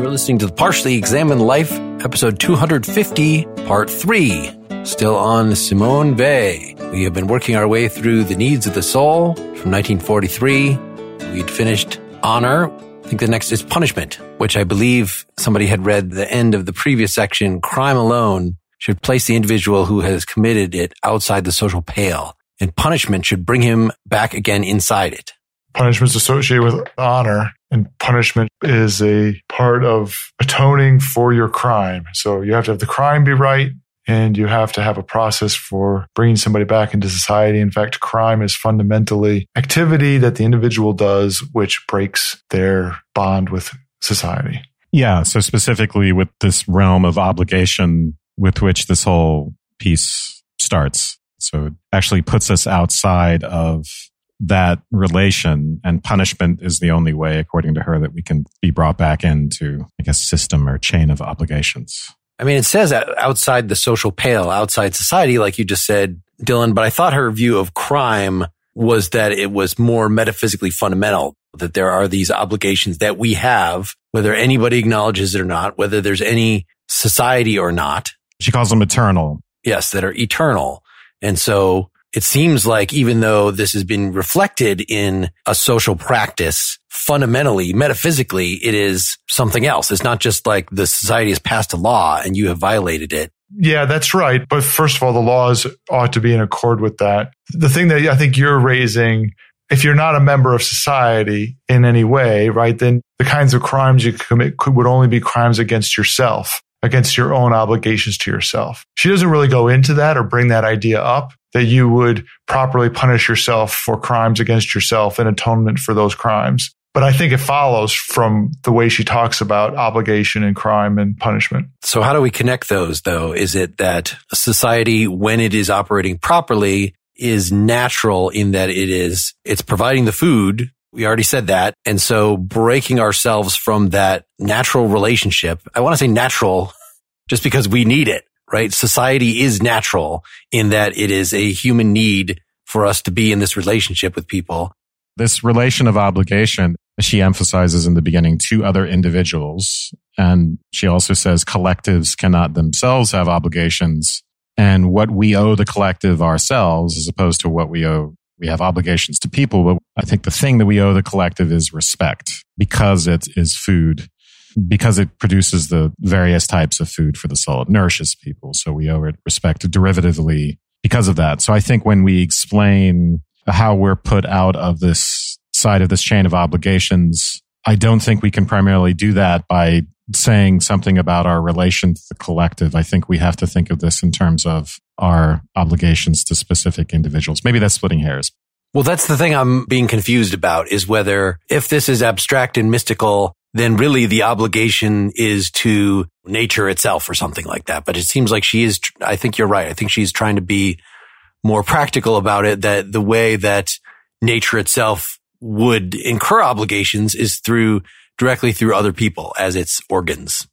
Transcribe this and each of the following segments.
You are listening to the Partially Examined Life, episode 250, part 3. Still on Simone Weil. We have been working our way through The Needs of the Soul from 1943. We'd finished Honor. I think the next is Punishment, which I believe somebody had read the end of the previous section. Crime alone should place the individual who has committed it outside the social pale, and punishment should bring him back again inside it. Punishment is associated with honor, and punishment is a part of atoning for your crime. So you have to have the crime be right, and you have to have a process for bringing somebody back into society. In fact, crime is fundamentally activity that the individual does, which breaks their bond with society. Yeah. So specifically with this realm of obligation with which this whole piece starts. So it actually puts us outside of that relation and punishment is the only way, according to her, that we can be brought back into, I guess, system or chain of obligations. I mean, it says outside the social pale, outside society, like you just said, Dylan, but I thought her view of crime was that it was more metaphysically fundamental, that there are these obligations that we have, whether anybody acknowledges it or not, whether there's any society or not. She calls them eternal. Yes, that are eternal. And so it seems like even though this has been reflected in a social practice, fundamentally, metaphysically, it is something else. It's not just like the society has passed a law and you have violated it. Yeah, that's right. But first of all, the laws ought to be in accord with that. The thing that I think you're raising, if you're not a member of society in any way, right, then the kinds of crimes you commit would only be crimes against yourself against your own obligations to yourself. She doesn't really go into that or bring that idea up that you would properly punish yourself for crimes against yourself in atonement for those crimes. But I think it follows from the way she talks about obligation and crime and punishment. So how do we connect those though? Is it that society, when it is operating properly, is natural in that it is, it's providing the food we already said that. And so breaking ourselves from that natural relationship, I want to say natural just because we need it, right? Society is natural in that it is a human need for us to be in this relationship with people. This relation of obligation, she emphasizes in the beginning to other individuals. And she also says collectives cannot themselves have obligations. And what we owe the collective ourselves as opposed to what we owe we have obligations to people, but I think the thing that we owe the collective is respect because it is food, because it produces the various types of food for the soul. It nourishes people. So we owe it respect derivatively because of that. So I think when we explain how we're put out of this side of this chain of obligations, I don't think we can primarily do that by saying something about our relation to the collective. I think we have to think of this in terms of our obligations to specific individuals. Maybe that's splitting hairs. Well, that's the thing I'm being confused about is whether if this is abstract and mystical, then really the obligation is to nature itself or something like that. But it seems like she is, I think you're right. I think she's trying to be more practical about it that the way that nature itself would incur obligations is through directly through other people as its organs.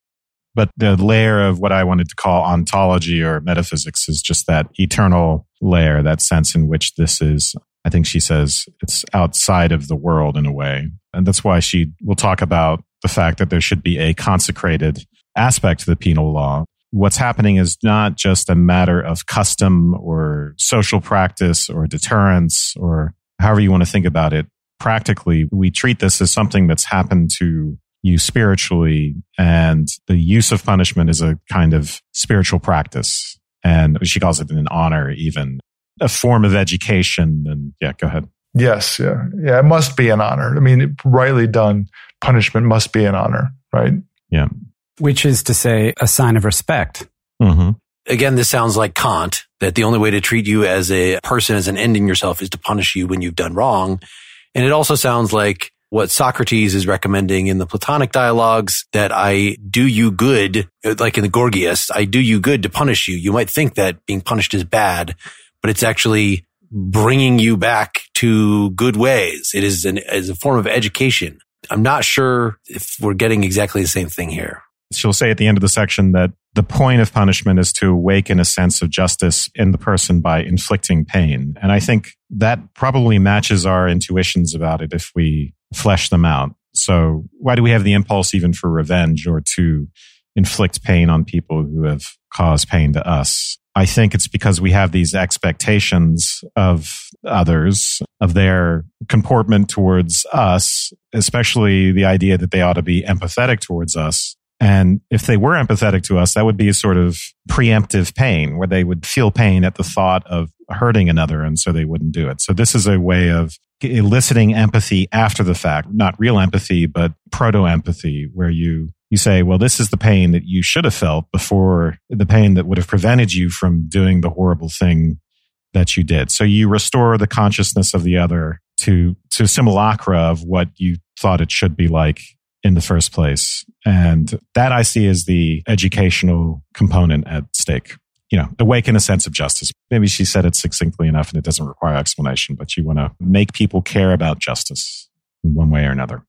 But the layer of what I wanted to call ontology or metaphysics is just that eternal layer, that sense in which this is, I think she says it's outside of the world in a way. And that's why she will talk about the fact that there should be a consecrated aspect to the penal law. What's happening is not just a matter of custom or social practice or deterrence or however you want to think about it. Practically, we treat this as something that's happened to you spiritually. And the use of punishment is a kind of spiritual practice. And she calls it an honor, even a form of education. And yeah, go ahead. Yes. Yeah. Yeah. It must be an honor. I mean, rightly done, punishment must be an honor, right? Yeah. Which is to say, a sign of respect. Mm-hmm. Again, this sounds like Kant, that the only way to treat you as a person, as an ending yourself, is to punish you when you've done wrong. And it also sounds like what Socrates is recommending in the Platonic dialogues that I do you good, like in the Gorgias, I do you good to punish you. You might think that being punished is bad, but it's actually bringing you back to good ways. It is an, as a form of education. I'm not sure if we're getting exactly the same thing here. She'll say at the end of the section that the point of punishment is to awaken a sense of justice in the person by inflicting pain. And I think that probably matches our intuitions about it if we flesh them out. So why do we have the impulse even for revenge or to inflict pain on people who have caused pain to us? I think it's because we have these expectations of others, of their comportment towards us, especially the idea that they ought to be empathetic towards us. And if they were empathetic to us, that would be a sort of preemptive pain where they would feel pain at the thought of hurting another. And so they wouldn't do it. So this is a way of eliciting empathy after the fact, not real empathy, but proto empathy, where you you say, well, this is the pain that you should have felt before the pain that would have prevented you from doing the horrible thing that you did. So you restore the consciousness of the other to, to simulacra of what you thought it should be like in the first place. And that I see as the educational component at stake. You know, awaken a sense of justice. Maybe she said it succinctly enough and it doesn't require explanation, but you want to make people care about justice in one way or another.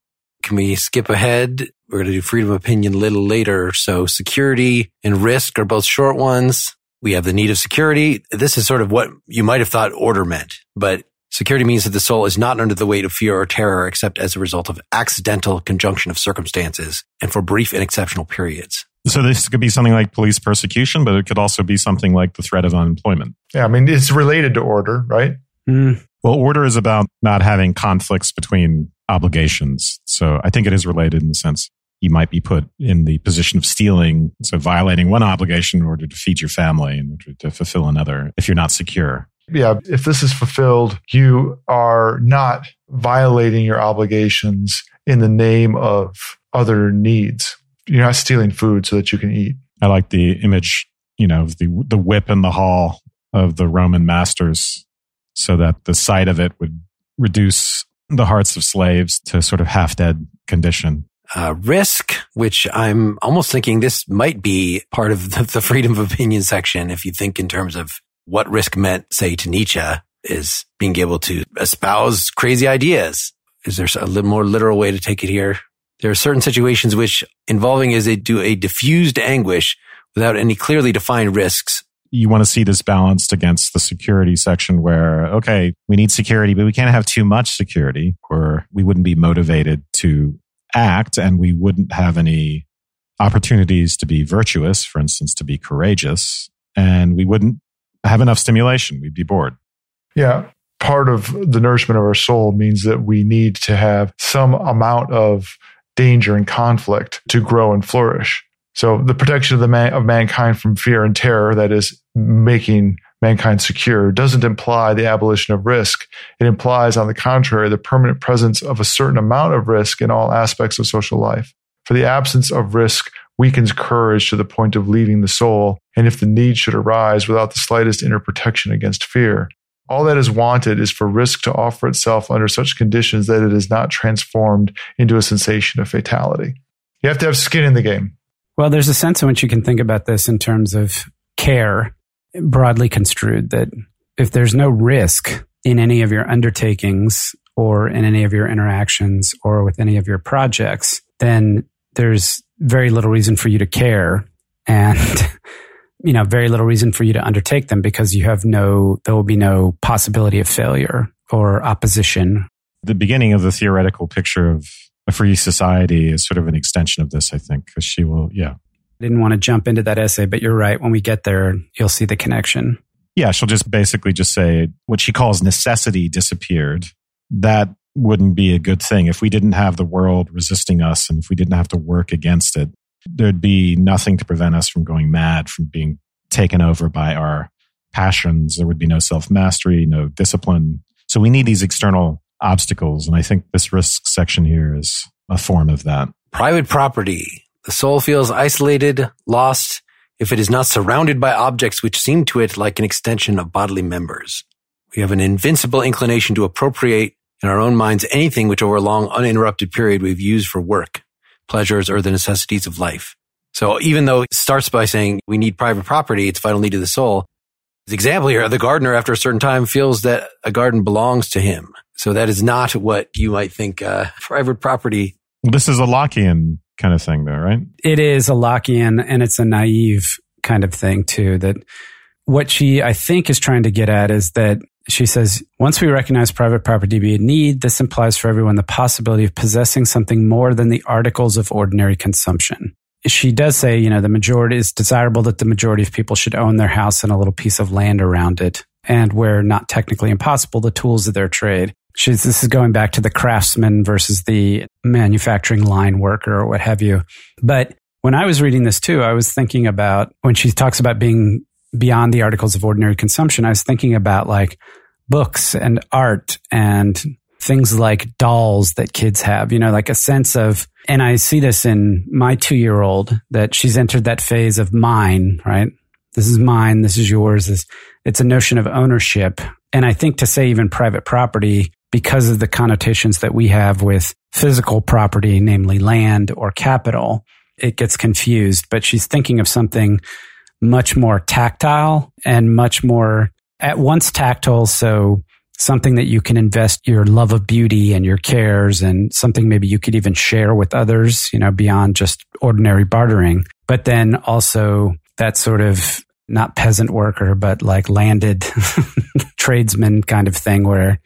Can we skip ahead? We're going to do freedom of opinion a little later. So security and risk are both short ones. We have the need of security. This is sort of what you might have thought order meant, but security means that the soul is not under the weight of fear or terror except as a result of accidental conjunction of circumstances and for brief and exceptional periods. So this could be something like police persecution, but it could also be something like the threat of unemployment. Yeah, I mean, it's related to order, right? Mm. Well, order is about not having conflicts between obligations. So I think it is related in the sense you might be put in the position of stealing, so violating one obligation in order to feed your family, in order to fulfill another if you're not secure. Yeah, if this is fulfilled, you are not violating your obligations in the name of other needs. You're not stealing food so that you can eat. I like the image, you know, of the the whip in the hall of the Roman masters, so that the sight of it would reduce the hearts of slaves to sort of half dead condition. Uh, risk, which I'm almost thinking this might be part of the, the freedom of opinion section. If you think in terms of what risk meant, say to Nietzsche is being able to espouse crazy ideas. Is there a little more literal way to take it here? There are certain situations which involving is a do a diffused anguish without any clearly defined risks you want to see this balanced against the security section where, okay, we need security, but we can't have too much security or we wouldn't be motivated to act and we wouldn't have any opportunities to be virtuous, for instance, to be courageous, and we wouldn't have enough stimulation. We'd be bored. Yeah. Part of the nourishment of our soul means that we need to have some amount of danger and conflict to grow and flourish. So the protection of the man, of mankind from fear and terror, that is making mankind secure, doesn't imply the abolition of risk. It implies, on the contrary, the permanent presence of a certain amount of risk in all aspects of social life. For the absence of risk weakens courage to the point of leaving the soul, and if the need should arise without the slightest inner protection against fear. All that is wanted is for risk to offer itself under such conditions that it is not transformed into a sensation of fatality. You have to have skin in the game. Well, there's a sense in which you can think about this in terms of care, broadly construed, that if there's no risk in any of your undertakings or in any of your interactions or with any of your projects, then there's very little reason for you to care and you know very little reason for you to undertake them because you have no there will be no possibility of failure or opposition the beginning of the theoretical picture of a free society is sort of an extension of this, I think, because she will, yeah. I didn't want to jump into that essay, but you're right. When we get there, you'll see the connection. Yeah, she'll just basically just say what she calls necessity disappeared. That wouldn't be a good thing. If we didn't have the world resisting us and if we didn't have to work against it, there'd be nothing to prevent us from going mad, from being taken over by our passions. There would be no self mastery, no discipline. So we need these external obstacles. And I think this risk section here is a form of that. Private property. The soul feels isolated, lost, if it is not surrounded by objects which seem to it like an extension of bodily members. We have an invincible inclination to appropriate in our own minds anything which over a long uninterrupted period we've used for work, pleasures, or the necessities of life. So even though it starts by saying we need private property, it's vital need of the soul. The example here, the gardener after a certain time feels that a garden belongs to him. So that is not what you might think uh, private property. This is a Lockean kind of thing, though, right? It is a Lockean, and it's a naive kind of thing too. That what she, I think, is trying to get at is that she says, once we recognize private property to be a need, this implies for everyone the possibility of possessing something more than the articles of ordinary consumption. She does say, you know, the majority is desirable that the majority of people should own their house and a little piece of land around it. And where not technically impossible, the tools of their trade. She's, this is going back to the craftsman versus the manufacturing line worker or what have you. But when I was reading this too, I was thinking about when she talks about being beyond the articles of ordinary consumption, I was thinking about like books and art and things like dolls that kids have, you know, like a sense of, and I see this in my two year old that she's entered that phase of mine, right? This is mine. This is yours. This, it's a notion of ownership. And I think to say even private property, because of the connotations that we have with physical property, namely land or capital, it gets confused. But she's thinking of something much more tactile and much more at once tactile. So something that you can invest your love of beauty and your cares and something maybe you could even share with others, you know, beyond just ordinary bartering. But then also that sort of not peasant worker, but like landed tradesman kind of thing where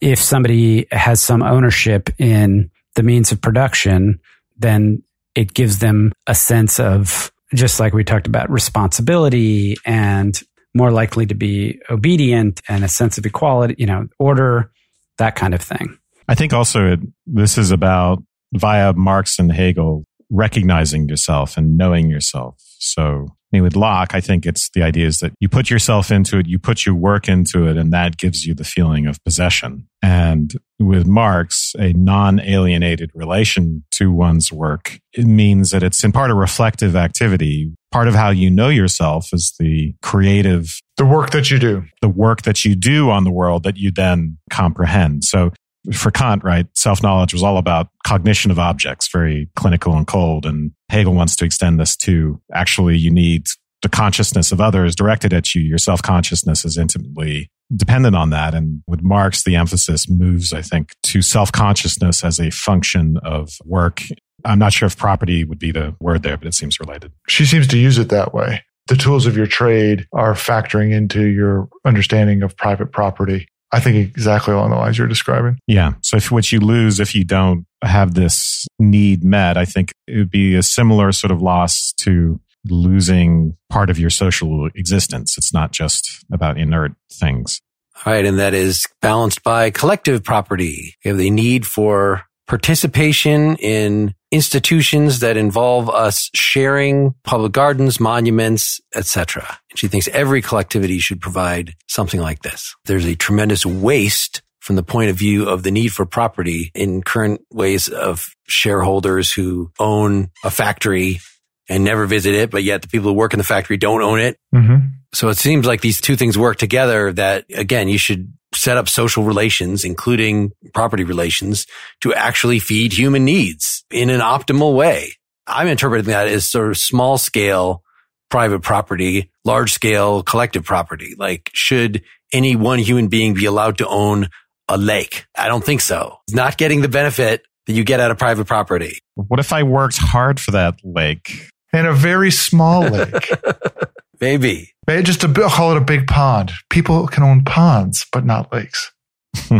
if somebody has some ownership in the means of production, then it gives them a sense of just like we talked about responsibility and more likely to be obedient and a sense of equality, you know, order, that kind of thing. I think also it, this is about via Marx and Hegel recognizing yourself and knowing yourself. So with Locke, I think it's the idea is that you put yourself into it, you put your work into it, and that gives you the feeling of possession. And with Marx, a non alienated relation to one's work, it means that it's in part a reflective activity. Part of how you know yourself is the creative, the work that you do, the work that you do on the world that you then comprehend. So for Kant, right, self knowledge was all about cognition of objects, very clinical and cold. And Hegel wants to extend this to actually you need the consciousness of others directed at you. Your self consciousness is intimately dependent on that. And with Marx, the emphasis moves, I think, to self consciousness as a function of work. I'm not sure if property would be the word there, but it seems related. She seems to use it that way. The tools of your trade are factoring into your understanding of private property. I think exactly along the lines you're describing. Yeah. So if what you lose if you don't have this need met, I think it would be a similar sort of loss to losing part of your social existence. It's not just about inert things. All right. And that is balanced by collective property. You have the need for participation in institutions that involve us sharing public gardens, monuments, etc. She thinks every collectivity should provide something like this. There's a tremendous waste from the point of view of the need for property in current ways of shareholders who own a factory and never visit it, but yet the people who work in the factory don't own it. Mm-hmm. So it seems like these two things work together that again, you should set up social relations, including property relations to actually feed human needs in an optimal way. I'm interpreting that as sort of small scale private property, large scale collective property. Like should any one human being be allowed to own a lake? I don't think so. Not getting the benefit that you get out of private property. What if I worked hard for that lake? And a very small lake. Maybe. Maybe just a, call it a big pond. People can own ponds, but not lakes.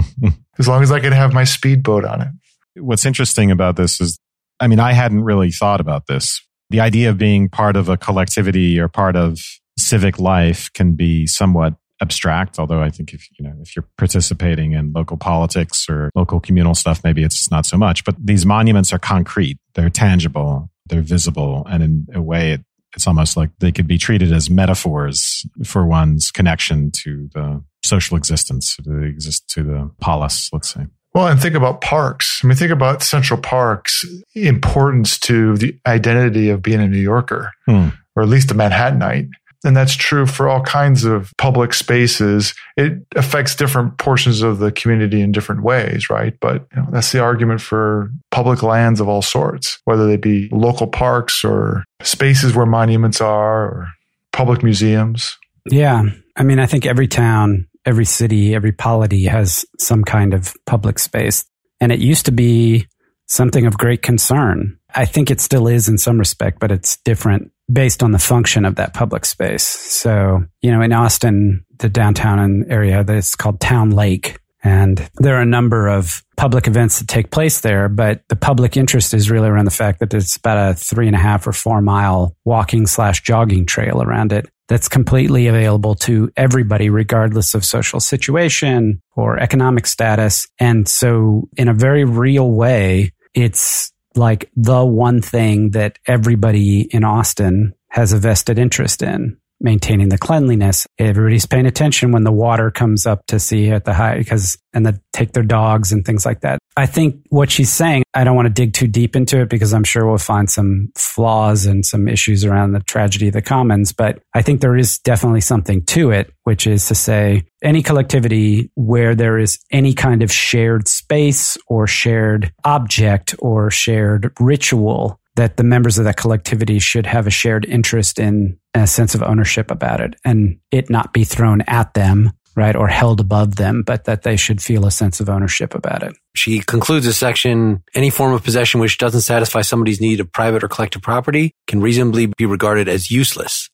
as long as I can have my speedboat on it. What's interesting about this is, I mean, I hadn't really thought about this. The idea of being part of a collectivity or part of civic life can be somewhat abstract although i think if you know if you're participating in local politics or local communal stuff maybe it's not so much. But these monuments are concrete. They're tangible. They're visible. And in a way it, it's almost like they could be treated as metaphors for one's connection to the social existence to the exist to the polis let's say well, and think about parks. I mean, think about Central Park's importance to the identity of being a New Yorker, hmm. or at least a Manhattanite. And that's true for all kinds of public spaces. It affects different portions of the community in different ways, right? But you know, that's the argument for public lands of all sorts, whether they be local parks or spaces where monuments are or public museums. Yeah. I mean, I think every town, every city, every polity has some kind of public space. And it used to be something of great concern. I think it still is in some respect, but it's different based on the function of that public space. So, you know, in Austin, the downtown area, it's called Town Lake. And there are a number of public events that take place there, but the public interest is really around the fact that it's about a three and a half or four mile walking slash jogging trail around it that's completely available to everybody, regardless of social situation or economic status. And so in a very real way, it's like the one thing that everybody in Austin has a vested interest in maintaining the cleanliness. Everybody's paying attention when the water comes up to see at the high because and the take their dogs and things like that. I think what she's saying, I don't want to dig too deep into it because I'm sure we'll find some flaws and some issues around the tragedy of the commons, but I think there is definitely something to it, which is to say any collectivity where there is any kind of shared space or shared object or shared ritual that the members of that collectivity should have a shared interest in a sense of ownership about it and it not be thrown at them right or held above them but that they should feel a sense of ownership about it. She concludes the section any form of possession which doesn't satisfy somebody's need of private or collective property can reasonably be regarded as useless.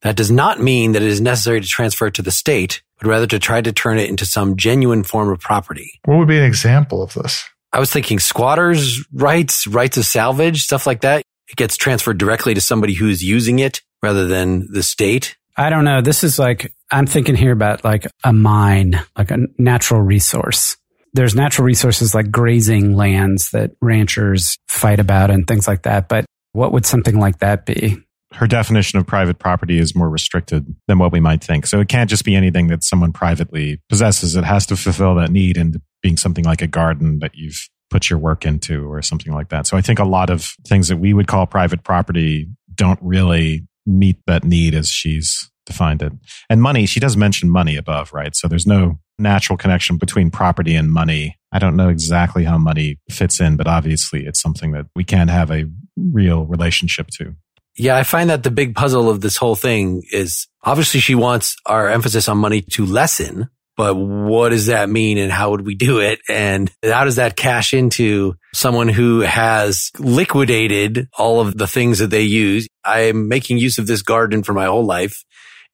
That does not mean that it is necessary to transfer it to the state but rather to try to turn it into some genuine form of property. What would be an example of this I was thinking squatters' rights, rights of salvage, stuff like that. It gets transferred directly to somebody who's using it rather than the state. I don't know. This is like, I'm thinking here about like a mine, like a natural resource. There's natural resources like grazing lands that ranchers fight about and things like that. But what would something like that be? Her definition of private property is more restricted than what we might think. So it can't just be anything that someone privately possesses. It has to fulfill that need and being something like a garden that you've put your work into or something like that. So I think a lot of things that we would call private property don't really meet that need as she's defined it. And money, she does mention money above, right? So there's no natural connection between property and money. I don't know exactly how money fits in, but obviously it's something that we can't have a real relationship to. Yeah, I find that the big puzzle of this whole thing is obviously she wants our emphasis on money to lessen, but what does that mean and how would we do it? And how does that cash into someone who has liquidated all of the things that they use? I'm making use of this garden for my whole life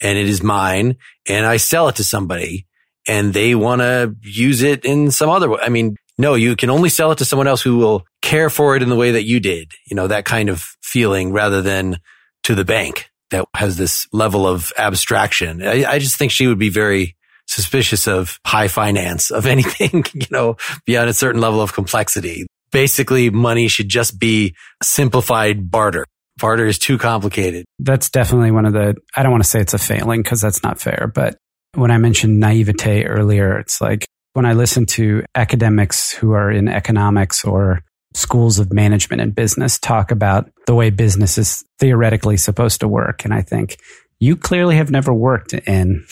and it is mine and I sell it to somebody and they want to use it in some other way. I mean, no, you can only sell it to someone else who will care for it in the way that you did, you know, that kind of feeling rather than to the bank that has this level of abstraction. I, I just think she would be very suspicious of high finance of anything, you know, beyond a certain level of complexity. Basically, money should just be simplified barter. Barter is too complicated. That's definitely one of the, I don't want to say it's a failing because that's not fair, but when I mentioned naivete earlier, it's like when I listen to academics who are in economics or schools of management and business talk about the way business is theoretically supposed to work. And I think you clearly have never worked in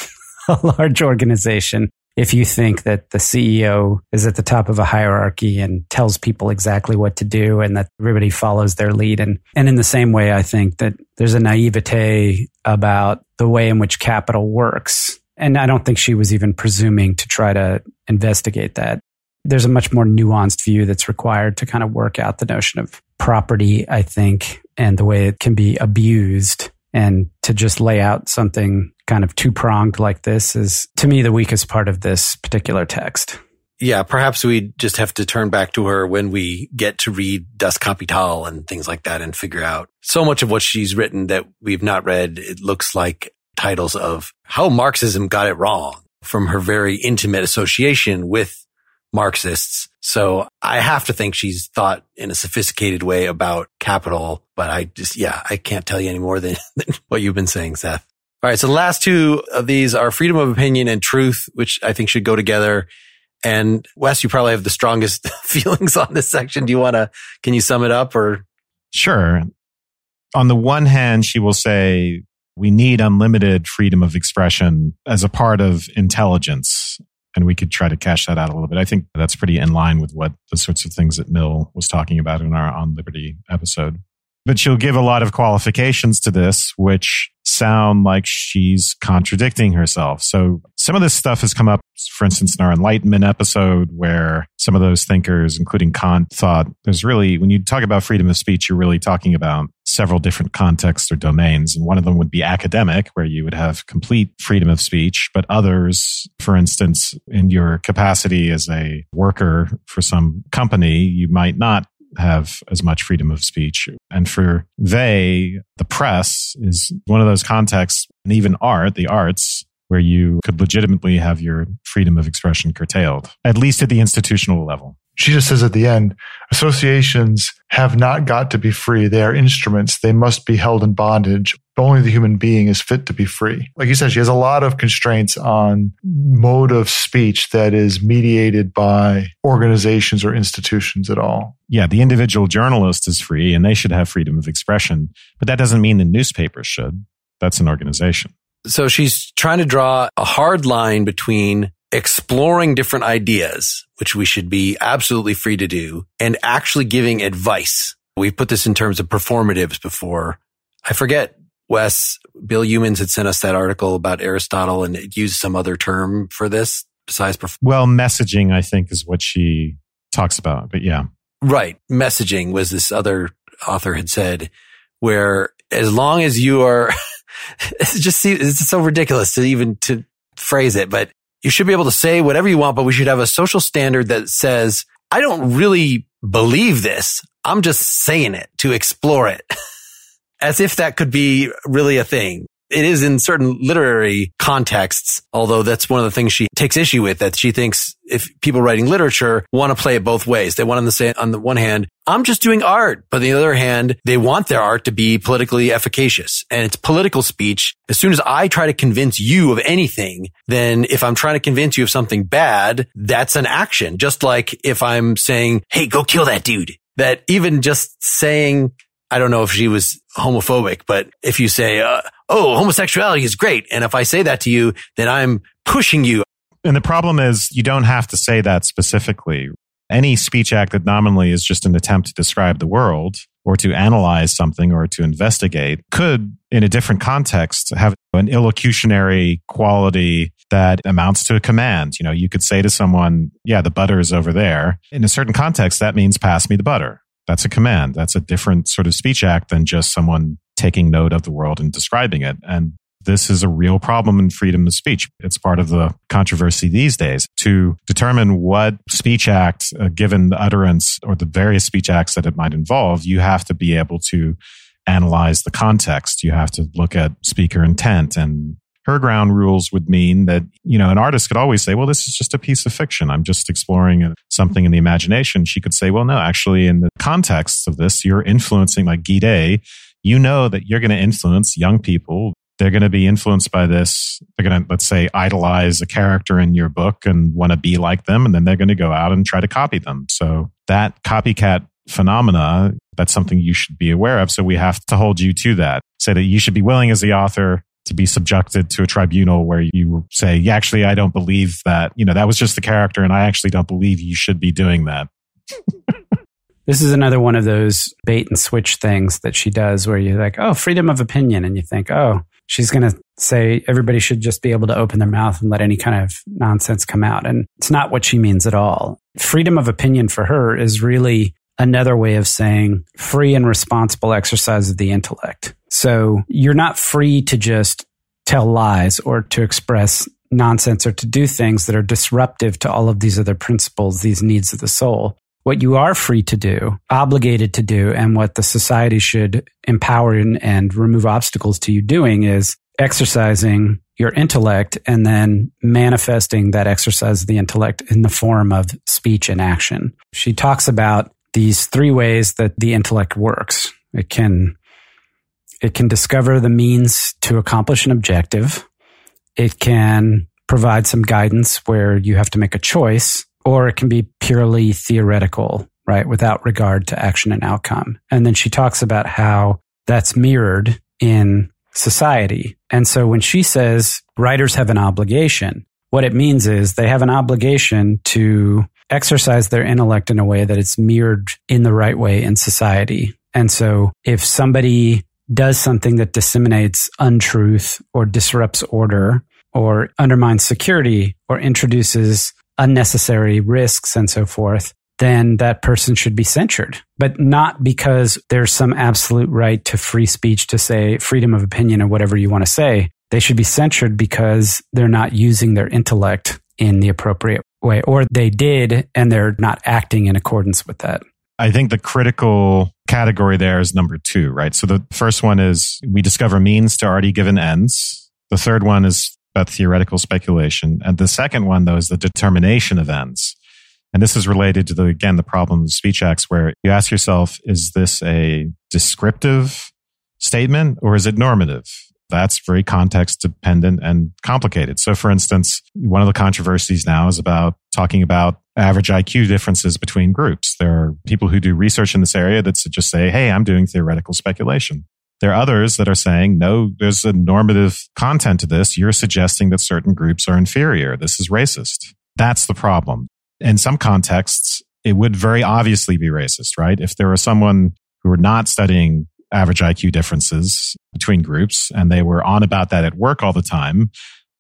a large organization if you think that the CEO is at the top of a hierarchy and tells people exactly what to do and that everybody follows their lead. And, and in the same way, I think that there's a naivete about the way in which capital works. And I don't think she was even presuming to try to investigate that. There's a much more nuanced view that's required to kind of work out the notion of property, I think, and the way it can be abused and to just lay out something kind of two pronged like this is to me the weakest part of this particular text. Yeah, perhaps we just have to turn back to her when we get to read Das Kapital and things like that and figure out so much of what she's written that we've not read. It looks like titles of how Marxism got it wrong from her very intimate association with Marxists. So I have to think she's thought in a sophisticated way about capital, but I just, yeah, I can't tell you any more than, than what you've been saying, Seth. All right. So the last two of these are freedom of opinion and truth, which I think should go together. And Wes, you probably have the strongest feelings on this section. Do you want to, can you sum it up or? Sure. On the one hand, she will say, we need unlimited freedom of expression as a part of intelligence and we could try to cash that out a little bit. I think that's pretty in line with what the sorts of things that Mill was talking about in our On Liberty episode. But she'll give a lot of qualifications to this, which sound like she's contradicting herself. So some of this stuff has come up, for instance, in our Enlightenment episode, where some of those thinkers, including Kant, thought there's really, when you talk about freedom of speech, you're really talking about several different contexts or domains. And one of them would be academic, where you would have complete freedom of speech, but others, for instance, in your capacity as a worker for some company, you might not have as much freedom of speech. And for they, the press is one of those contexts, and even art, the arts, where you could legitimately have your freedom of expression curtailed, at least at the institutional level. She just says at the end, associations have not got to be free. They are instruments. They must be held in bondage. Only the human being is fit to be free. Like you said, she has a lot of constraints on mode of speech that is mediated by organizations or institutions at all. Yeah, the individual journalist is free and they should have freedom of expression, but that doesn't mean the newspapers should. That's an organization. So she's trying to draw a hard line between exploring different ideas, which we should be absolutely free to do, and actually giving advice. We've put this in terms of performatives before. I forget, Wes, Bill Youmans had sent us that article about Aristotle and it used some other term for this besides perform- Well, messaging, I think, is what she talks about. But yeah. Right. Messaging was this other author had said, where as long as you are, it's just, see it's so ridiculous to even to phrase it, but you should be able to say whatever you want, but we should have a social standard that says, I don't really believe this. I'm just saying it to explore it. As if that could be really a thing it is in certain literary contexts, although that's one of the things she takes issue with that she thinks if people writing literature want to play it both ways. They want to say on the one hand, I'm just doing art. But on the other hand, they want their art to be politically efficacious and it's political speech. As soon as I try to convince you of anything, then if I'm trying to convince you of something bad, that's an action. Just like if I'm saying, Hey, go kill that dude. That even just saying, I don't know if she was homophobic, but if you say, uh, oh, homosexuality is great. And if I say that to you, then I'm pushing you. And the problem is you don't have to say that specifically. Any speech act that nominally is just an attempt to describe the world or to analyze something or to investigate could, in a different context, have an illocutionary quality that amounts to a command. You know, you could say to someone, yeah, the butter is over there. In a certain context, that means pass me the butter. That's a command. That's a different sort of speech act than just someone taking note of the world and describing it. And this is a real problem in freedom of speech. It's part of the controversy these days to determine what speech act, uh, given the utterance or the various speech acts that it might involve, you have to be able to analyze the context. You have to look at speaker intent and her ground rules would mean that, you know, an artist could always say, well, this is just a piece of fiction. I'm just exploring something in the imagination. She could say, well, no, actually, in the context of this, you're influencing like Gide you know that you're going to influence young people. They're going to be influenced by this. They're going to, let's say, idolize a character in your book and want to be like them. And then they're going to go out and try to copy them. So that copycat phenomena, that's something you should be aware of. So we have to hold you to that. Say that you should be willing as the author to be subjected to a tribunal where you say, yeah, actually, I don't believe that, you know, that was just the character and I actually don't believe you should be doing that. This is another one of those bait and switch things that she does where you're like, oh, freedom of opinion. And you think, oh, she's going to say everybody should just be able to open their mouth and let any kind of nonsense come out. And it's not what she means at all. Freedom of opinion for her is really another way of saying free and responsible exercise of the intellect. So you're not free to just tell lies or to express nonsense or to do things that are disruptive to all of these other principles, these needs of the soul what you are free to do, obligated to do, and what the society should empower and, and remove obstacles to you doing is exercising your intellect and then manifesting that exercise of the intellect in the form of speech and action. She talks about these three ways that the intellect works. It can, it can discover the means to accomplish an objective. It can provide some guidance where you have to make a choice or it can be purely theoretical, right? Without regard to action and outcome. And then she talks about how that's mirrored in society. And so when she says writers have an obligation, what it means is they have an obligation to exercise their intellect in a way that it's mirrored in the right way in society. And so if somebody does something that disseminates untruth or disrupts order or undermines security or introduces unnecessary risks and so forth, then that person should be censured, but not because there's some absolute right to free speech to say freedom of opinion or whatever you want to say. They should be censured because they're not using their intellect in the appropriate way, or they did and they're not acting in accordance with that. I think the critical category there is number two, right? So the first one is we discover means to already given ends. The third one is about theoretical speculation. And the second one, though, is the determination of ends. And this is related to the, again, the problem of speech acts where you ask yourself, is this a descriptive statement or is it normative? That's very context dependent and complicated. So, for instance, one of the controversies now is about talking about average IQ differences between groups. There are people who do research in this area that just say, Hey, I'm doing theoretical speculation. There are others that are saying, no, there's a normative content to this. You're suggesting that certain groups are inferior. This is racist. That's the problem. In some contexts, it would very obviously be racist, right? If there was someone who were not studying average IQ differences between groups and they were on about that at work all the time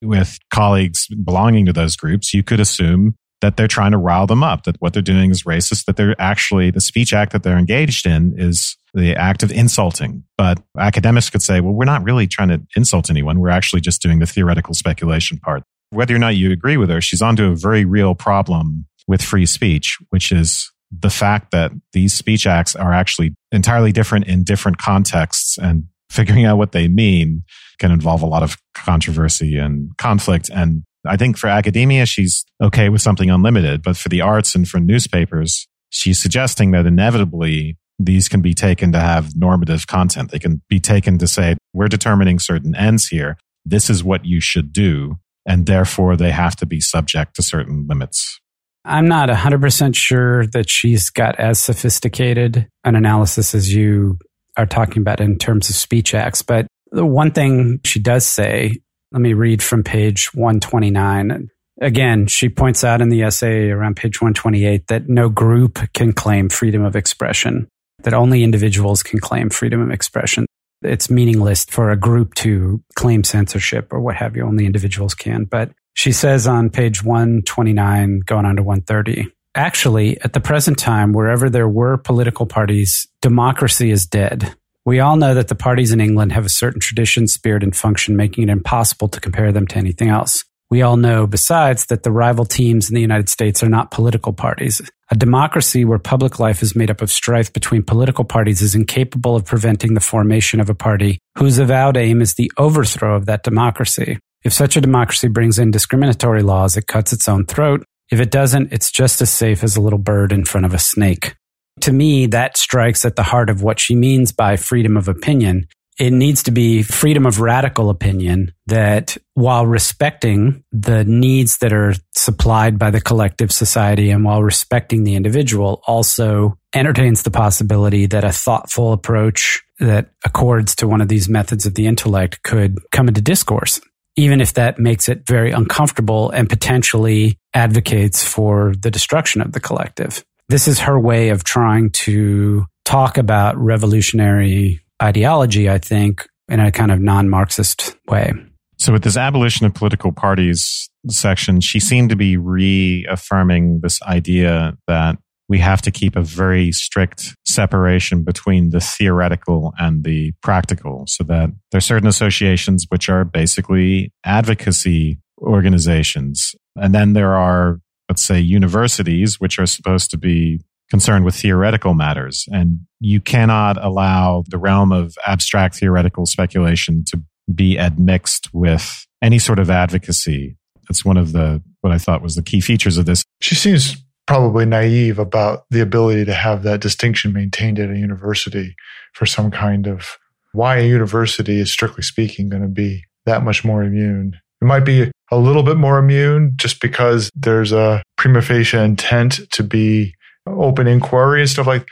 with colleagues belonging to those groups, you could assume that they're trying to rile them up, that what they're doing is racist, that they're actually, the speech act that they're engaged in is the act of insulting. But academics could say, well, we're not really trying to insult anyone. We're actually just doing the theoretical speculation part. Whether or not you agree with her, she's onto a very real problem with free speech, which is the fact that these speech acts are actually entirely different in different contexts and figuring out what they mean can involve a lot of controversy and conflict. And I think for academia, she's okay with something unlimited, but for the arts and for newspapers, she's suggesting that inevitably these can be taken to have normative content. They can be taken to say, we're determining certain ends here. This is what you should do. And therefore, they have to be subject to certain limits. I'm not 100% sure that she's got as sophisticated an analysis as you are talking about in terms of speech acts. But the one thing she does say, let me read from page 129. Again, she points out in the essay around page 128 that no group can claim freedom of expression, that only individuals can claim freedom of expression. It's meaningless for a group to claim censorship or what have you. Only individuals can. But she says on page 129, going on to 130, actually, at the present time, wherever there were political parties, democracy is dead. We all know that the parties in England have a certain tradition, spirit, and function, making it impossible to compare them to anything else. We all know, besides, that the rival teams in the United States are not political parties. A democracy where public life is made up of strife between political parties is incapable of preventing the formation of a party whose avowed aim is the overthrow of that democracy. If such a democracy brings in discriminatory laws, it cuts its own throat. If it doesn't, it's just as safe as a little bird in front of a snake. To me, that strikes at the heart of what she means by freedom of opinion. It needs to be freedom of radical opinion that while respecting the needs that are supplied by the collective society and while respecting the individual also entertains the possibility that a thoughtful approach that accords to one of these methods of the intellect could come into discourse even if that makes it very uncomfortable and potentially advocates for the destruction of the collective. This is her way of trying to talk about revolutionary ideology, I think, in a kind of non Marxist way. So, with this abolition of political parties section, she seemed to be reaffirming this idea that we have to keep a very strict separation between the theoretical and the practical so that there are certain associations which are basically advocacy organizations. And then there are, let's say, universities which are supposed to be concerned with theoretical matters. And you cannot allow the realm of abstract theoretical speculation to be admixed with any sort of advocacy. That's one of the, what I thought was the key features of this. She seems probably naive about the ability to have that distinction maintained at a university for some kind of why a university is strictly speaking going to be that much more immune. It might be a little bit more immune just because there's a prima facie intent to be open inquiry and stuff like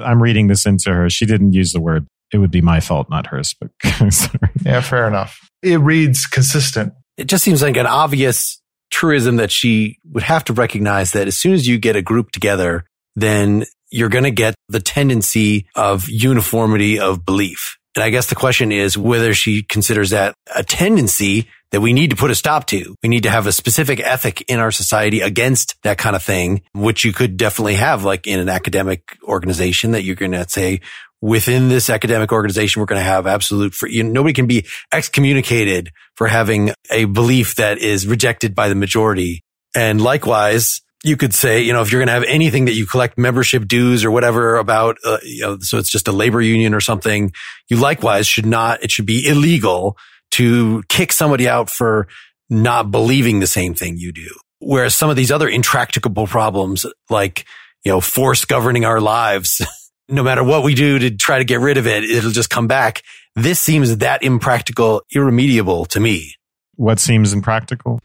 I'm reading this into her. She didn't use the word. It would be my fault, not hers. But yeah, fair enough. It reads consistent. It just seems like an obvious truism that she would have to recognize that as soon as you get a group together, then you're going to get the tendency of uniformity of belief. And I guess the question is whether she considers that a tendency that we need to put a stop to. We need to have a specific ethic in our society against that kind of thing, which you could definitely have like in an academic organization that you're going to say, within this academic organization, we're going to have absolute free. You know, nobody can be excommunicated for having a belief that is rejected by the majority. And likewise, you could say, you know, if you're going to have anything that you collect membership dues or whatever about, uh, you know, so it's just a labor union or something, you likewise should not, it should be illegal to kick somebody out for not believing the same thing you do. Whereas some of these other intractable problems, like, you know, force governing our lives, no matter what we do to try to get rid of it, it'll just come back. This seems that impractical, irremediable to me. What seems impractical?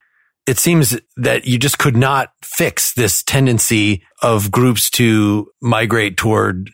It seems that you just could not fix this tendency of groups to migrate toward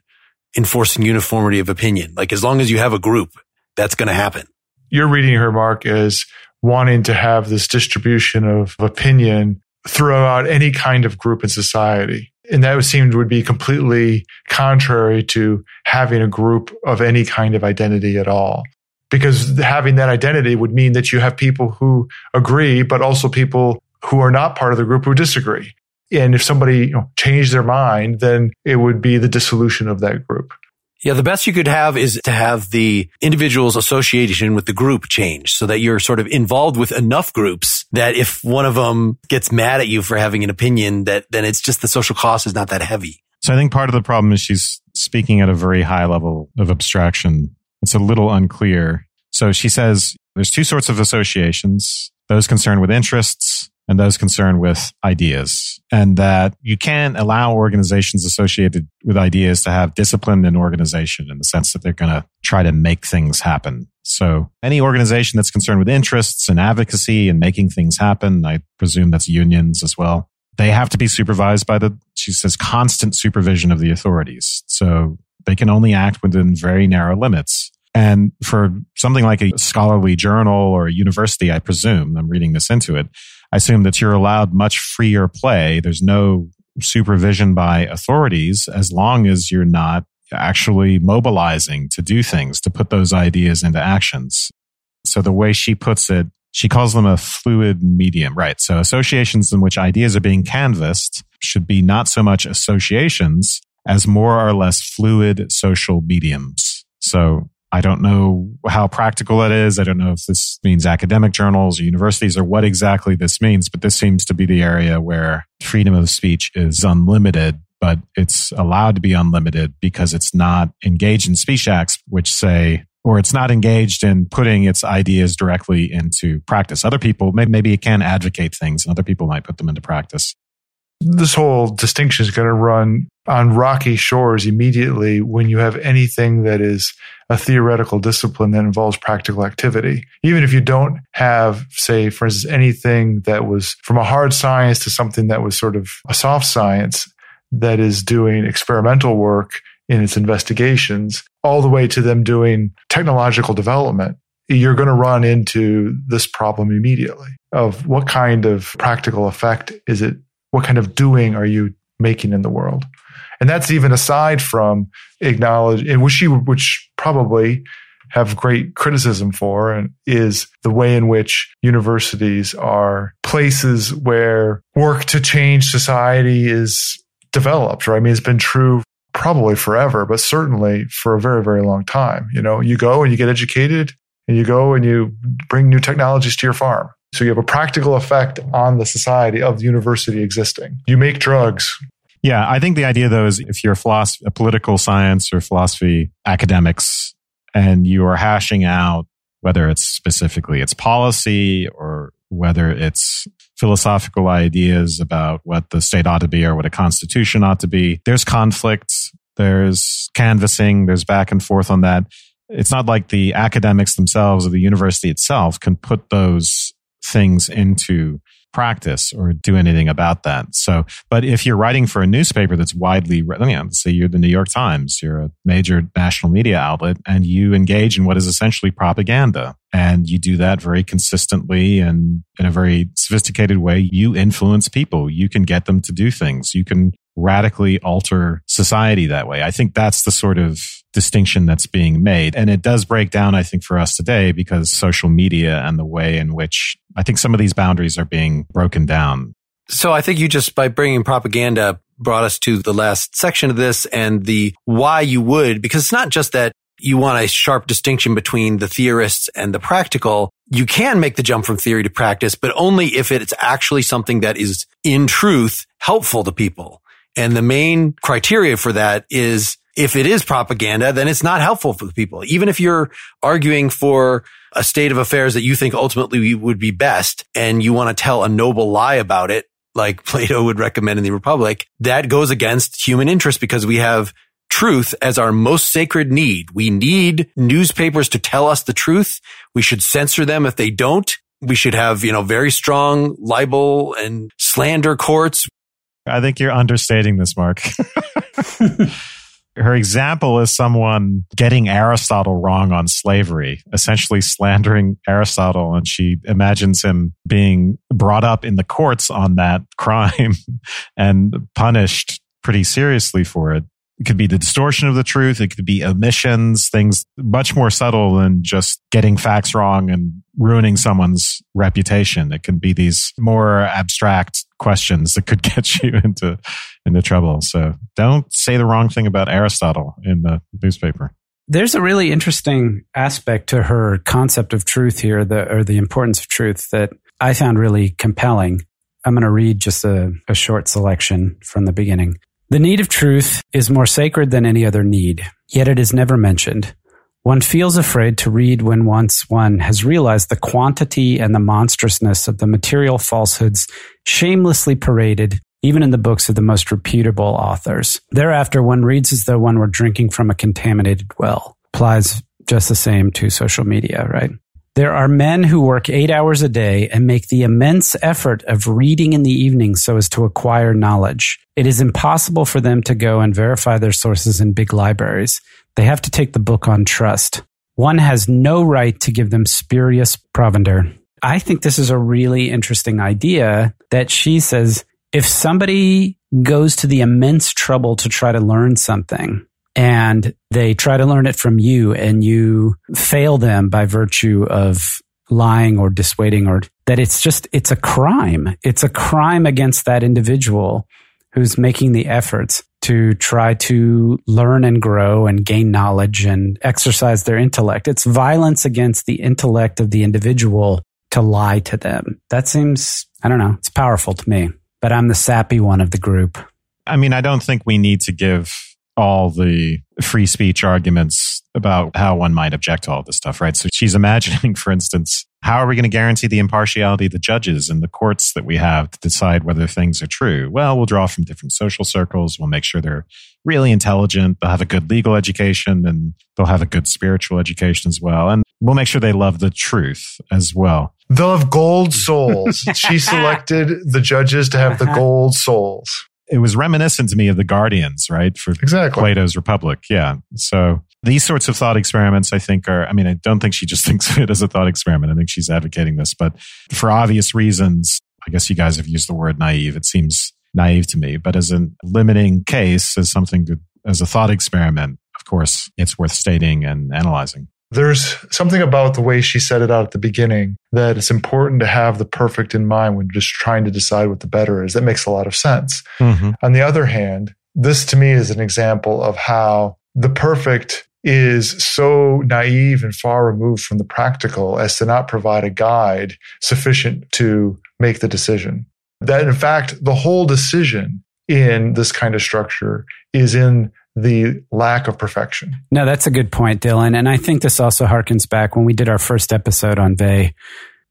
enforcing uniformity of opinion. Like as long as you have a group, that's going to happen. You're reading her, Mark, as wanting to have this distribution of opinion throughout any kind of group in society. And that would seem would be completely contrary to having a group of any kind of identity at all because having that identity would mean that you have people who agree, but also people who are not part of the group who disagree. And if somebody you know, changed their mind, then it would be the dissolution of that group. Yeah, the best you could have is to have the individual's association with the group change so that you're sort of involved with enough groups that if one of them gets mad at you for having an opinion that then it's just the social cost is not that heavy. So I think part of the problem is she's speaking at a very high level of abstraction it's a little unclear. So she says there's two sorts of associations, those concerned with interests and those concerned with ideas. And that you can't allow organizations associated with ideas to have discipline and organization in the sense that they're going to try to make things happen. So any organization that's concerned with interests and advocacy and making things happen, I presume that's unions as well. They have to be supervised by the, she says, constant supervision of the authorities. So they can only act within very narrow limits. And for something like a scholarly journal or a university, I presume, I'm reading this into it, I assume that you're allowed much freer play. There's no supervision by authorities as long as you're not actually mobilizing to do things, to put those ideas into actions. So the way she puts it, she calls them a fluid medium, right? So associations in which ideas are being canvassed should be not so much associations as more or less fluid social mediums. So I don't know how practical that is. I don't know if this means academic journals or universities or what exactly this means, but this seems to be the area where freedom of speech is unlimited, but it's allowed to be unlimited because it's not engaged in speech acts, which say, or it's not engaged in putting its ideas directly into practice. Other people, maybe it can advocate things and other people might put them into practice this whole distinction is going to run on rocky shores immediately when you have anything that is a theoretical discipline that involves practical activity. Even if you don't have, say, for instance, anything that was from a hard science to something that was sort of a soft science that is doing experimental work in its investigations, all the way to them doing technological development, you're going to run into this problem immediately of what kind of practical effect is it what kind of doing are you making in the world? And that's even aside from acknowledge, which you, which probably have great criticism for, and is the way in which universities are places where work to change society is developed, right? I mean, it's been true probably forever, but certainly for a very, very long time. You know, you go and you get educated and you go and you bring new technologies to your farm. So you have a practical effect on the society of the university existing. You make drugs. Yeah, I think the idea though is if you're a, political science or philosophy academics and you are hashing out whether it's specifically its policy or whether it's philosophical ideas about what the state ought to be or what a constitution ought to be, there's conflict, there's canvassing, there's back and forth on that. It's not like the academics themselves or the university itself can put those things into practice or do anything about that. So, but if you're writing for a newspaper that's widely, you know, say you're the New York Times, you're a major national media outlet and you engage in what is essentially propaganda and you do that very consistently and in a very sophisticated way, you influence people. You can get them to do things. You can radically alter society that way. I think that's the sort of distinction that's being made. And it does break down, I think, for us today because social media and the way in which I think some of these boundaries are being broken down. So I think you just, by bringing propaganda, brought us to the last section of this and the why you would, because it's not just that you want a sharp distinction between the theorists and the practical. You can make the jump from theory to practice, but only if it's actually something that is in truth helpful to people. And the main criteria for that is if it is propaganda, then it's not helpful for the people. Even if you're arguing for a state of affairs that you think ultimately would be best and you want to tell a noble lie about it, like Plato would recommend in the Republic, that goes against human interest because we have truth as our most sacred need. We need newspapers to tell us the truth. We should censor them if they don't. We should have, you know, very strong libel and slander courts. I think you're understating this, Mark. Her example is someone getting Aristotle wrong on slavery, essentially slandering Aristotle. And she imagines him being brought up in the courts on that crime and punished pretty seriously for it. It could be the distortion of the truth. It could be omissions, things much more subtle than just getting facts wrong and ruining someone's reputation. It can be these more abstract questions that could get you into, into trouble. So don't say the wrong thing about Aristotle in the newspaper. There's a really interesting aspect to her concept of truth here, the, or the importance of truth that I found really compelling. I'm going to read just a, a short selection from the beginning. The need of truth is more sacred than any other need, yet it is never mentioned. One feels afraid to read when once one has realized the quantity and the monstrousness of the material falsehoods shamelessly paraded even in the books of the most reputable authors. Thereafter, one reads as though one were drinking from a contaminated well. Applies just the same to social media, right? There are men who work eight hours a day and make the immense effort of reading in the evening so as to acquire knowledge. It is impossible for them to go and verify their sources in big libraries. They have to take the book on trust. One has no right to give them spurious provender. I think this is a really interesting idea that she says if somebody goes to the immense trouble to try to learn something, and they try to learn it from you and you fail them by virtue of lying or dissuading or that it's just, it's a crime. It's a crime against that individual who's making the efforts to try to learn and grow and gain knowledge and exercise their intellect. It's violence against the intellect of the individual to lie to them. That seems, I don't know, it's powerful to me, but I'm the sappy one of the group. I mean, I don't think we need to give all the free speech arguments about how one might object to all this stuff, right? So she's imagining, for instance, how are we going to guarantee the impartiality of the judges and the courts that we have to decide whether things are true? Well, we'll draw from different social circles. We'll make sure they're really intelligent. They'll have a good legal education and they'll have a good spiritual education as well. And we'll make sure they love the truth as well. They'll have gold souls. she selected the judges to have the uh-huh. gold souls it was reminiscent to me of the Guardians, right? For exactly. Plato's Republic. Yeah. So these sorts of thought experiments, I think are, I mean, I don't think she just thinks of it as a thought experiment. I think she's advocating this, but for obvious reasons, I guess you guys have used the word naive. It seems naive to me, but as a limiting case, as something to, as a thought experiment, of course, it's worth stating and analyzing there's something about the way she said it out at the beginning that it's important to have the perfect in mind when just trying to decide what the better is. That makes a lot of sense. Mm-hmm. On the other hand, this to me is an example of how the perfect is so naive and far removed from the practical as to not provide a guide sufficient to make the decision. That in fact, the whole decision in this kind of structure is in the lack of perfection. No, that's a good point, Dylan. And I think this also harkens back when we did our first episode on Weil.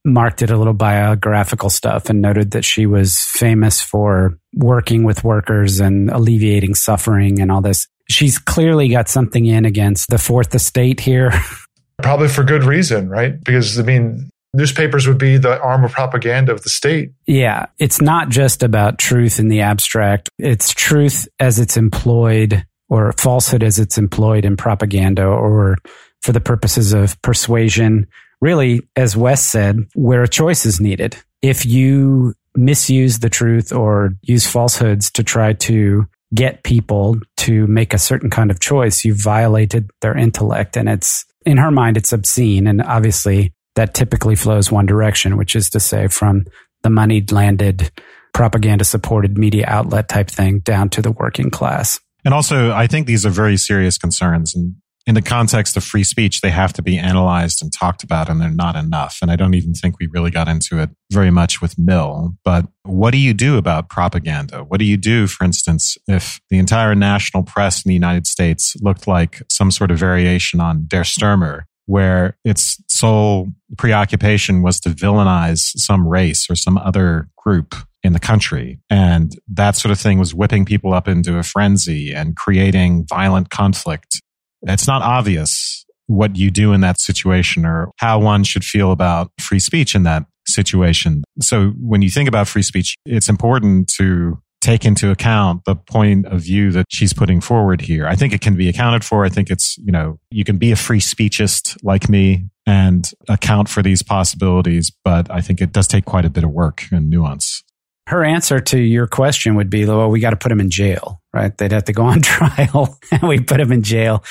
Mark did a little biographical stuff and noted that she was famous for working with workers and alleviating suffering and all this. She's clearly got something in against the fourth estate here. Probably for good reason, right? Because, I mean, newspapers would be the arm of propaganda of the state. Yeah. It's not just about truth in the abstract, it's truth as it's employed or falsehood as it's employed in propaganda or for the purposes of persuasion. Really, as Wes said, where a choice is needed. If you misuse the truth or use falsehoods to try to get people to make a certain kind of choice, you violated their intellect. And it's, in her mind, it's obscene. And obviously, that typically flows one direction, which is to say, from the moneyed landed, propaganda supported media outlet type thing down to the working class. And also, I think these are very serious concerns. And in the context of free speech, they have to be analyzed and talked about, and they're not enough. And I don't even think we really got into it very much with Mill. But what do you do about propaganda? What do you do, for instance, if the entire national press in the United States looked like some sort of variation on Der Stürmer, where its sole preoccupation was to villainize some race or some other group in the country. And that sort of thing was whipping people up into a frenzy and creating violent conflict it's not obvious what you do in that situation or how one should feel about free speech in that situation. So when you think about free speech, it's important to take into account the point of view that she's putting forward here. I think it can be accounted for. I think it's, you know, you can be a free speechist like me and account for these possibilities, but I think it does take quite a bit of work and nuance. Her answer to your question would be, well, we got to put him in jail, right? They'd have to go on trial and we put him in jail.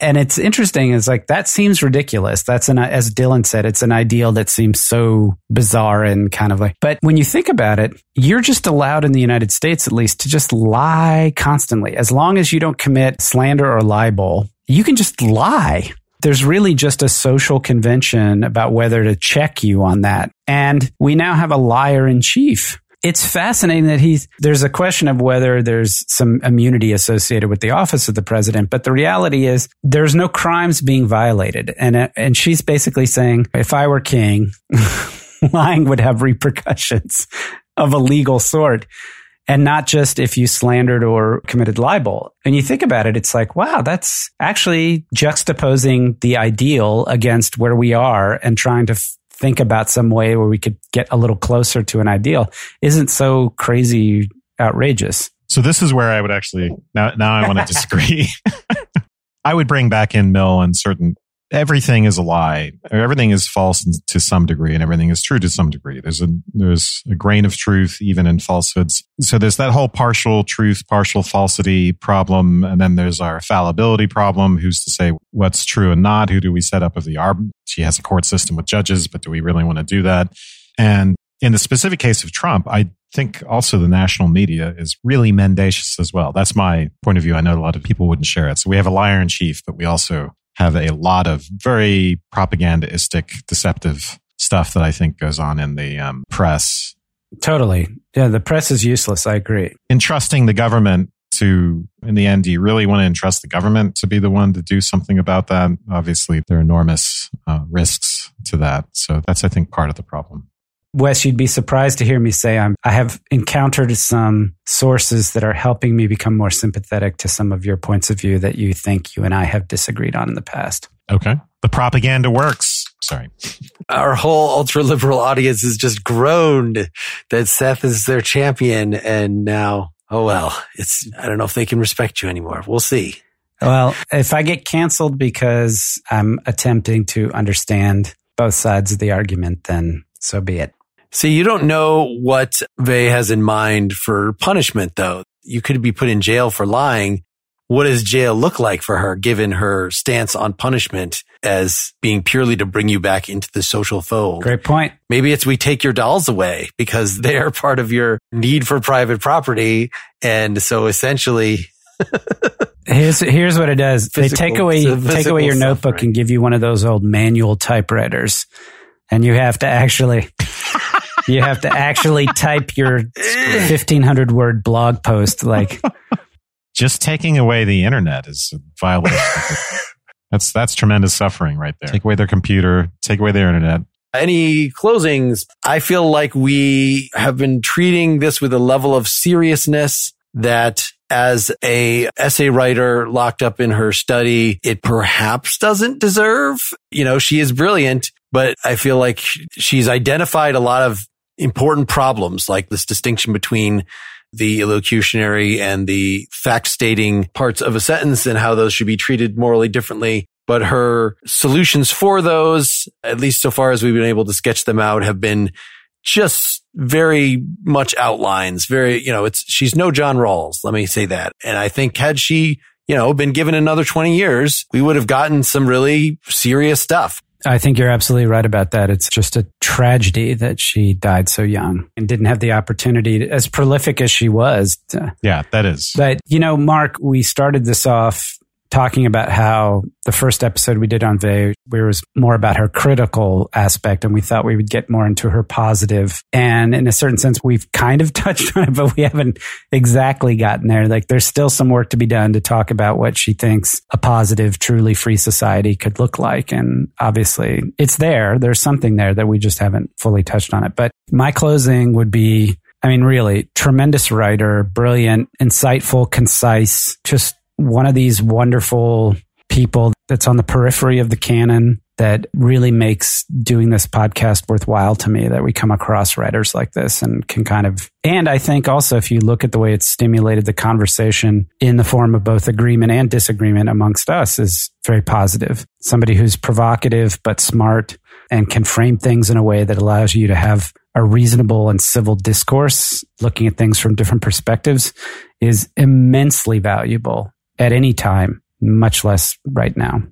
And it's interesting. It's like, that seems ridiculous. That's an, as Dylan said, it's an ideal that seems so bizarre and kind of like, but when you think about it, you're just allowed in the United States, at least to just lie constantly. As long as you don't commit slander or libel, you can just lie there's really just a social convention about whether to check you on that. And we now have a liar in chief it's fascinating that he's there's a question of whether there's some immunity associated with the office of the president but the reality is there's no crimes being violated and uh, and she's basically saying if i were king lying would have repercussions of a legal sort and not just if you slandered or committed libel. And you think about it, it's like, wow, that's actually juxtaposing the ideal against where we are and trying to think about some way where we could get a little closer to an ideal isn't so crazy outrageous. So this is where I would actually now now I want to disagree. I would bring back in Mill and certain everything is a lie. Everything is false to some degree and everything is true to some degree. There's a, there's a grain of truth even in falsehoods. So there's that whole partial truth, partial falsity problem. And then there's our fallibility problem. Who's to say what's true and not? Who do we set up as the? She has a court system with judges, but do we really want to do that? And in the specific case of Trump, I think also the national media is really mendacious as well. That's my point of view. I know a lot of people wouldn't share it. So we have a liar in chief, but we also have a lot of very propagandistic, deceptive stuff that I think goes on in the um, press. Totally. Yeah, the press is useless. I agree. Entrusting the government to, in the end, do you really want to entrust the government to be the one to do something about that? Obviously, there are enormous uh, risks to that. So that's, I think, part of the problem. Wes, you'd be surprised to hear me say I'm, I have encountered some sources that are helping me become more sympathetic to some of your points of view that you think you and I have disagreed on in the past. Okay. The propaganda works. Sorry. Our whole ultra liberal audience has just groaned that Seth is their champion. And now, oh well, it's, I don't know if they can respect you anymore. We'll see. Well, if I get canceled because I'm attempting to understand both sides of the argument, then so be it. See, you don't know what Weil has in mind for punishment, though. You could be put in jail for lying. What does jail look like for her, given her stance on punishment as being purely to bring you back into the social fold? Great point. Maybe it's we take your dolls away because they are part of your need for private property. And so essentially, here's here's what it does. Physical, they take away take away your notebook suffering. and give you one of those old manual typewriters, and you have to actually you have to actually type your 1500 word blog post like just taking away the internet is a violation that's that's tremendous suffering right there. Take away their computer take away their internet. Any closings? I feel like we have been treating this with a level of seriousness that as a essay writer locked up in her study, it perhaps doesn't deserve. You know, she is brilliant, but I feel like she's identified a lot of important problems like this distinction between the illocutionary and the fact stating parts of a sentence and how those should be treated morally differently. But her solutions for those, at least so far as we've been able to sketch them out, have been just very much outlines, very, you know, it's, she's no John Rawls. Let me say that. And I think had she, you know, been given another 20 years, we would have gotten some really serious stuff. I think you're absolutely right about that. It's just a tragedy that she died so young and didn't have the opportunity, to, as prolific as she was. To, yeah, that is. But, you know, Mark, we started this off talking about how the first episode we did on Weil, it was more about her critical aspect, and we thought we would get more into her positive. And in a certain sense, we've kind of touched on it, but we haven't exactly gotten there. Like there's still some work to be done to talk about what she thinks a positive, truly free society could look like. And obviously it's there. There's something there that we just haven't fully touched on it. But my closing would be I mean, really, tremendous writer, brilliant, insightful, concise, just one of these wonderful people that's on the periphery of the canon that really makes doing this podcast worthwhile to me that we come across writers like this and can kind of and I think also if you look at the way it's stimulated the conversation in the form of both agreement and disagreement amongst us is very positive. Somebody who's provocative but smart and can frame things in a way that allows you to have a reasonable and civil discourse looking at things from different perspectives is immensely valuable at any time, much less right now.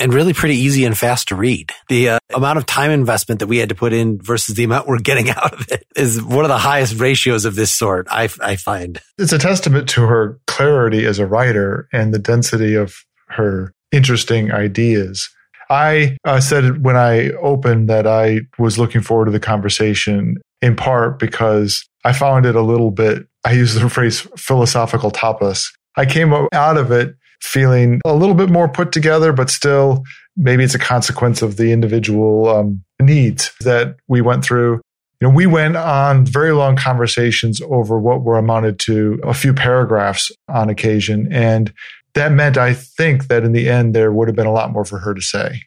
And really pretty easy and fast to read. The uh, amount of time investment that we had to put in versus the amount we're getting out of it is one of the highest ratios of this sort, I, I find. It's a testament to her clarity as a writer and the density of her interesting ideas. I uh, said when I opened that I was looking forward to the conversation in part because I found it a little bit, I use the phrase philosophical tapas I came out of it feeling a little bit more put together, but still maybe it's a consequence of the individual um, needs that we went through. You know, we went on very long conversations over what were amounted to a few paragraphs on occasion. And that meant, I think, that in the end, there would have been a lot more for her to say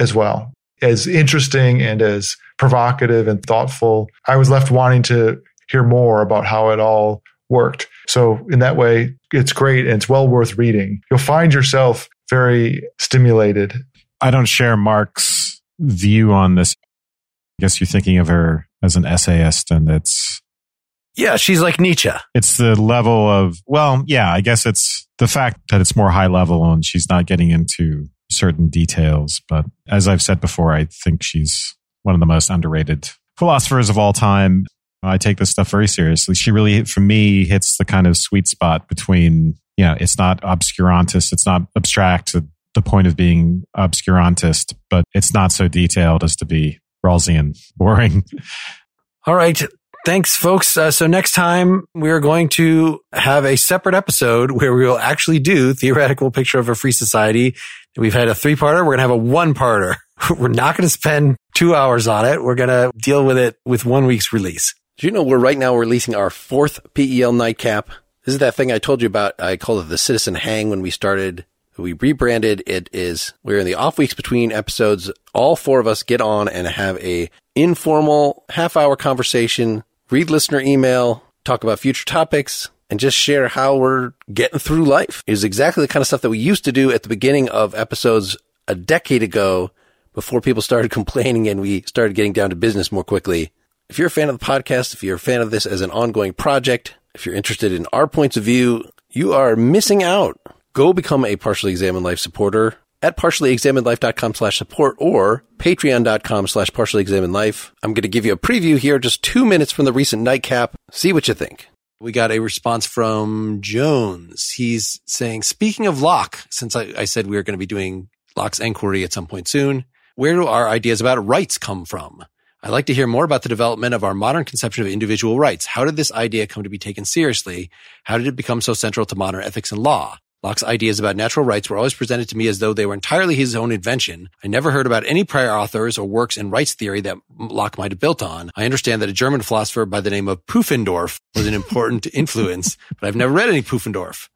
as well. As interesting and as provocative and thoughtful, I was left wanting to hear more about how it all worked. So in that way, it's great and it's well worth reading. You'll find yourself very stimulated. I don't share Mark's view on this. I guess you're thinking of her as an essayist and it's yeah, she's like Nietzsche. It's the level of, well, yeah, I guess it's the fact that it's more high level and she's not getting into certain details. But as I've said before, I think she's one of the most underrated philosophers of all time. I take this stuff very seriously. She really, for me, hits the kind of sweet spot between, you know, it's not obscurantist, it's not abstract to the point of being obscurantist, but it's not so detailed as to be Rawlsian boring. All right. Thanks, folks. Uh, so next time we're going to have a separate episode where we will actually do theoretical picture of a free society. We've had a three parter. We're going to have a one parter. We're not going to spend two hours on it. We're going to deal with it with one week's release. Do you know we're right now releasing our fourth PEL nightcap? This is that thing I told you about. I called it the Citizen Hang when we started. We rebranded. It is, we're in the off weeks between episodes. All four of us get on and have a informal half hour conversation, read listener email, talk about future topics, and just share how we're getting through life. It is exactly the kind of stuff that we used to do at the beginning of episodes a decade ago before people started complaining and we started getting down to business more quickly. If you're a fan of the podcast, if you're a fan of this as an ongoing project, if you're interested in our points of view, you are missing out. Go become a partially examined life supporter at partiallyexaminedlife.com slash support or patreon.com slash partially examined life. I'm going to give you a preview here, just two minutes from the recent nightcap. See what you think. We got a response from Jones. He's saying, speaking of Locke, since I, I said we were going to be doing Locke's inquiry at some point soon, where do our ideas about rights come from? I'd like to hear more about the development of our modern conception of individual rights. How did this idea come to be taken seriously? How did it become so central to modern ethics and law? Locke's ideas about natural rights were always presented to me as though they were entirely his own invention. I never heard about any prior authors or works in rights theory that Locke might have built on. I understand that a German philosopher by the name of Pufendorf was an important influence, but I've never read any Pufendorf.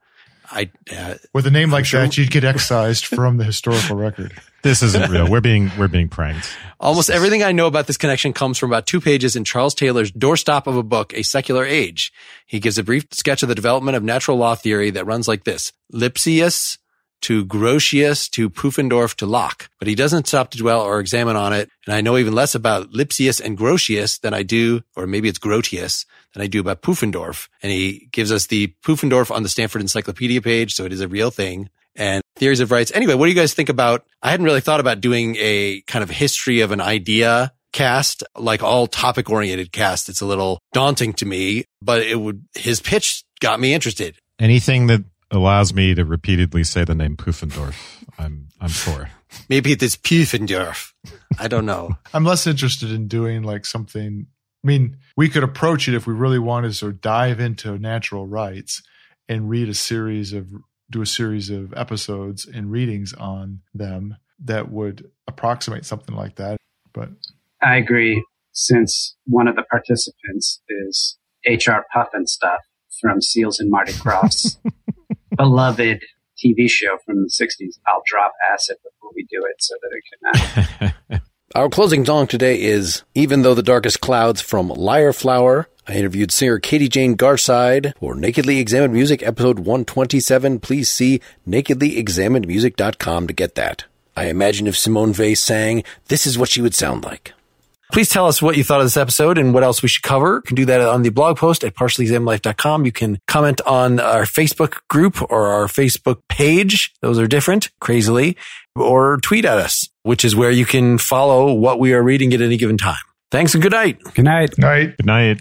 I, uh, with a name like sure. that, you'd get excised from the historical record. This isn't real. We're being we're being pranked. Almost everything I know about this connection comes from about two pages in Charles Taylor's doorstop of a book, A Secular Age. He gives a brief sketch of the development of natural law theory that runs like this: Lipsius to Grotius to Pufendorf to Locke, but he doesn't stop to dwell or examine on it. And I know even less about Lipsius and Grotius than I do, or maybe it's Grotius than I do about Pufendorf. And he gives us the Pufendorf on the Stanford Encyclopedia page. So it is a real thing and theories of rights. Anyway, what do you guys think about? I hadn't really thought about doing a kind of history of an idea cast, like all topic oriented cast. It's a little daunting to me, but it would, his pitch got me interested. Anything that allows me to repeatedly say the name Pufendorf, I'm I'm for. Maybe it's Pufendorf. I don't know. I'm less interested in doing like something. I mean, we could approach it if we really wanted to sort of dive into natural rights and read a series of do a series of episodes and readings on them that would approximate something like that. But I agree. Since one of the participants is HR Pufnstuf from Seals and Marty Krofft's beloved TV show from the 60s, I'll drop acid before we do it so that it can. Uh, Our closing song today is Even Though the Darkest Clouds from Liar, Flower. I interviewed singer Katie Jane Garside for Nakedly Examined Music, episode 127. Please see nakedlyexaminedmusic.com to get that. I imagine if Simone Weil sang, this is what she would sound like. Please tell us what you thought of this episode and what else we should cover. You can do that on the blog post at partiallyexaminedlife.com. You can comment on our Facebook group or our Facebook page. Those are different, crazily, or tweet at us, which is where you can follow what we are reading at any given time. Thanks and good night. Good night. Night. Good night.